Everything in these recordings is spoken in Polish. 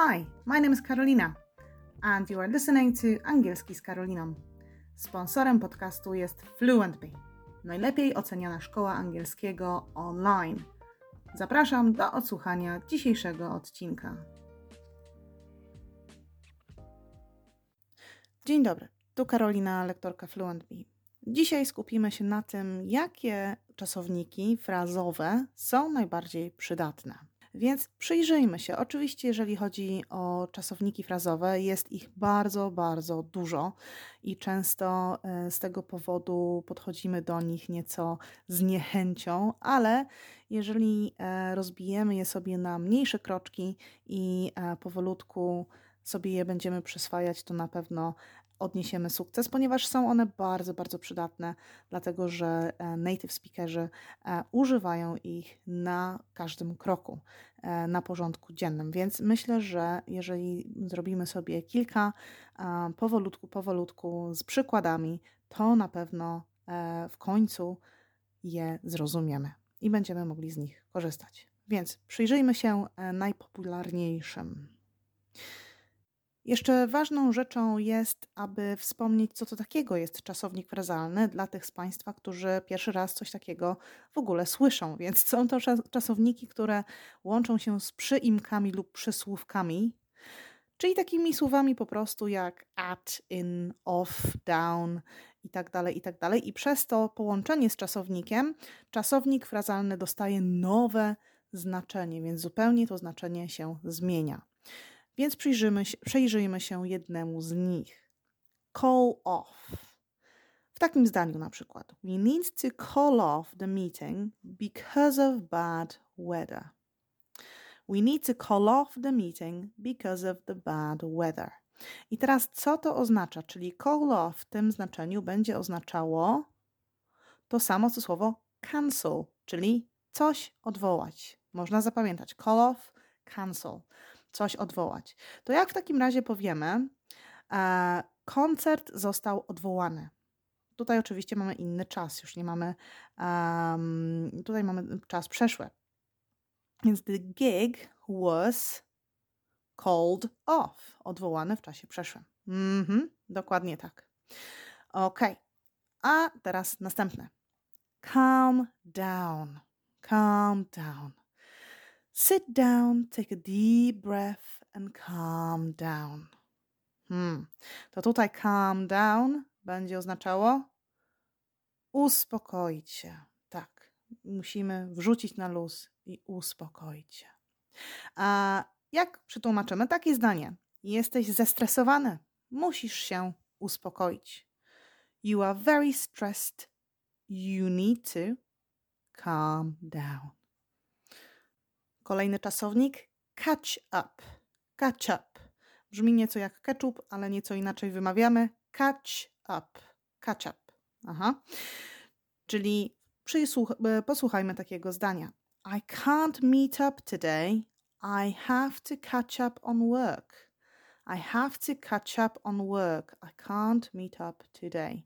Hi, my name is Karolina and you are listening to Angielski z Karoliną. Sponsorem podcastu jest FluentBee, najlepiej oceniana szkoła angielskiego online. Zapraszam do odsłuchania dzisiejszego odcinka. Dzień dobry, tu Karolina, lektorka FluentBee. Dzisiaj skupimy się na tym, jakie czasowniki frazowe są najbardziej przydatne. Więc przyjrzyjmy się. Oczywiście, jeżeli chodzi o czasowniki frazowe, jest ich bardzo, bardzo dużo i często e, z tego powodu podchodzimy do nich nieco z niechęcią, ale jeżeli e, rozbijemy je sobie na mniejsze kroczki i e, powolutku sobie je będziemy przyswajać, to na pewno odniesiemy sukces, ponieważ są one bardzo, bardzo przydatne, dlatego że e, native speakerzy e, używają ich na każdym kroku, e, na porządku dziennym. Więc myślę, że jeżeli zrobimy sobie kilka powolutku, powolutku z przykładami, to na pewno w końcu je zrozumiemy i będziemy mogli z nich korzystać. Więc przyjrzyjmy się najpopularniejszym. Jeszcze ważną rzeczą jest, aby wspomnieć, co to takiego jest czasownik frazalny dla tych z Państwa, którzy pierwszy raz coś takiego w ogóle słyszą. Więc są to czasowniki, które łączą się z przyimkami lub przysłówkami, czyli takimi słowami po prostu jak at, in, off, down i tak dalej, i tak. I przez to połączenie z czasownikiem, czasownik frazalny dostaje nowe znaczenie, więc zupełnie to znaczenie się zmienia. Więc przyjrzymy się, przejrzyjmy się jednemu z nich. Call off. W takim zdaniu na przykład. We need to call off the meeting because of bad weather. We need to call off the meeting because of the bad weather. I teraz co to oznacza? Czyli call off w tym znaczeniu będzie oznaczało to samo co słowo cancel, czyli coś odwołać. Można zapamiętać call off, cancel coś odwołać. To jak w takim razie powiemy, e, koncert został odwołany. Tutaj oczywiście mamy inny czas, już nie mamy, um, tutaj mamy czas przeszły. Więc the gig was called off, odwołany w czasie przeszłym. Mhm, dokładnie tak. Ok, a teraz następne. Calm down, calm down. Sit down, take a deep breath and calm down. Hmm. To tutaj calm down będzie oznaczało uspokoić się. Tak, musimy wrzucić na luz i uspokoić się. A jak przetłumaczymy takie zdanie? Jesteś zestresowany, musisz się uspokoić. You are very stressed. You need to calm down. Kolejny czasownik catch up. Catch up. Brzmi nieco jak ketchup, ale nieco inaczej wymawiamy. Catch up. Catch up. Aha. Czyli e, posłuchajmy takiego zdania. I can't meet up today. I have to catch up on work. I have to catch up on work. I can't meet up today.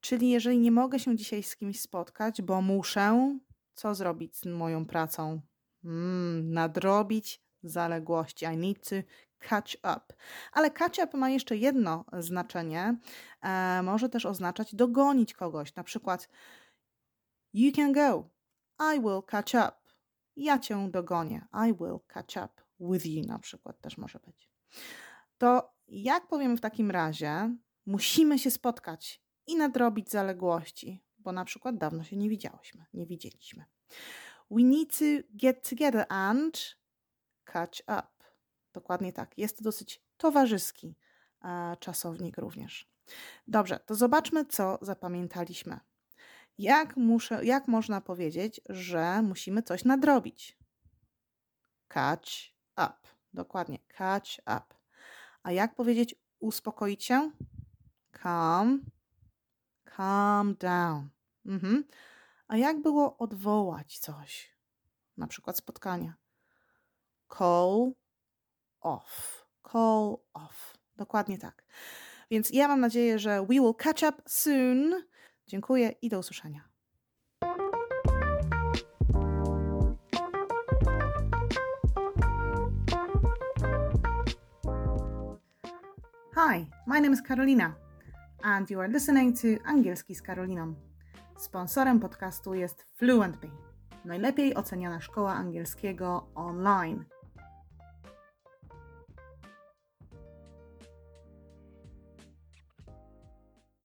Czyli jeżeli nie mogę się dzisiaj z kimś spotkać, bo muszę, co zrobić z moją pracą? Mm, nadrobić zaległości. I need to catch up. Ale catch up ma jeszcze jedno znaczenie. E, może też oznaczać dogonić kogoś. Na przykład You can go. I will catch up. Ja cię dogonię. I will catch up with you na przykład też może być. To jak powiemy w takim razie, musimy się spotkać i nadrobić zaległości, bo na przykład dawno się nie widziałyśmy, nie widzieliśmy. We need to get together and catch up. Dokładnie tak. Jest to dosyć towarzyski czasownik również. Dobrze, to zobaczmy, co zapamiętaliśmy. Jak, muszę, jak można powiedzieć, że musimy coś nadrobić? Catch up. Dokładnie, catch up. A jak powiedzieć uspokoić się? Calm, calm down. Mhm. A jak było odwołać coś? Na przykład spotkania. Call off. Call off. Dokładnie tak. Więc ja mam nadzieję, że we will catch up soon. Dziękuję i do usłyszenia. Hi, my name is Karolina and you are listening to Angielski z Karoliną. Sponsorem podcastu jest FluentBee, najlepiej oceniana szkoła angielskiego online.